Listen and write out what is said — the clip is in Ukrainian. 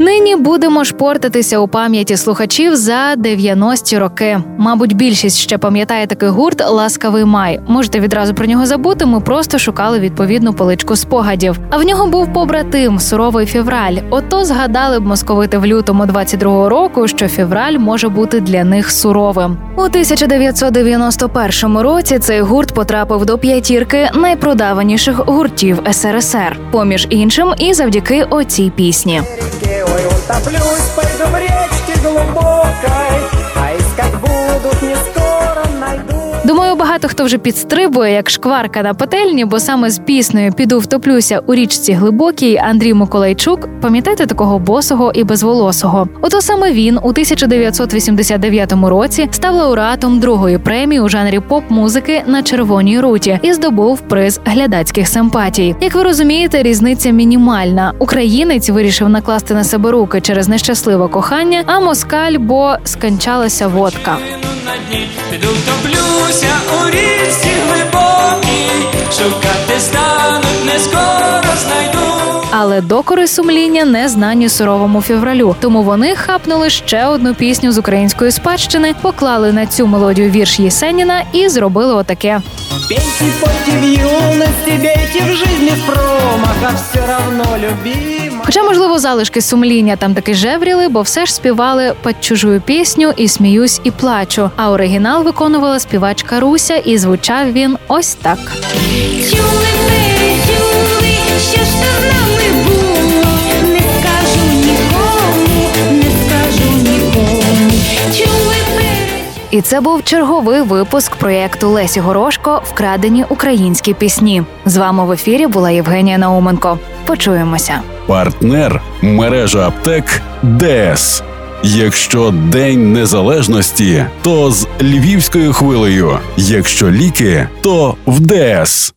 Нині будемо шпортатися у пам'яті слухачів за 90-ті роки. Мабуть, більшість ще пам'ятає такий гурт Ласкавий май. Можете відразу про нього забути. Ми просто шукали відповідну поличку спогадів. А в нього був побратим суровый февраль. Ото згадали б московити в лютому 22-го року, що февраль може бути для них суровим. У 1991 році цей гурт потрапив до п'ятірки найпродаваніших гуртів СРСР, поміж іншим, і завдяки оцій пісні. Утоплюсь, пойду в речке глубокой, багато хто вже підстрибує як шкварка на пательні, бо саме з піснею Піду втоплюся у річці глибокій Андрій Миколайчук. Пам'ятаєте такого босого і безволосого? Ото саме він у 1989 році став лауреатом другої премії у жанрі поп-музики на червоній руті і здобув приз глядацьких симпатій. Як ви розумієте, різниця мінімальна. Українець вирішив накласти на себе руки через нещасливе кохання, а москаль, бо скончалася водка. На дні, піду втоплюся у річці глибокій, шукати стануть, не скоро знайду. Але докори сумління не знані суровому февралю. Тому вони хапнули ще одну пісню з української спадщини, поклали на цю мелодію вірш Єсеніна і зробили отаке. Пейте, пойте в юности, бейте в жизни в промах, а все равно любима. Хоча, можливо, залишки сумління там таки жевріли, бо все ж співали під чужую пісню і сміюсь, і плачу. А оригінал виконувала співачка Руся, і звучав він ось так. Що ж нами було, не скажу нікому, не скажу нікому. Чули. І це був черговий випуск проєкту Лесі Горошко Вкрадені українські пісні. З вами в ефірі була Євгенія Науменко. Почуємося. Партнер мережа аптек ДС. Якщо День Незалежності, то з львівською хвилею. Якщо ліки, то в ДС.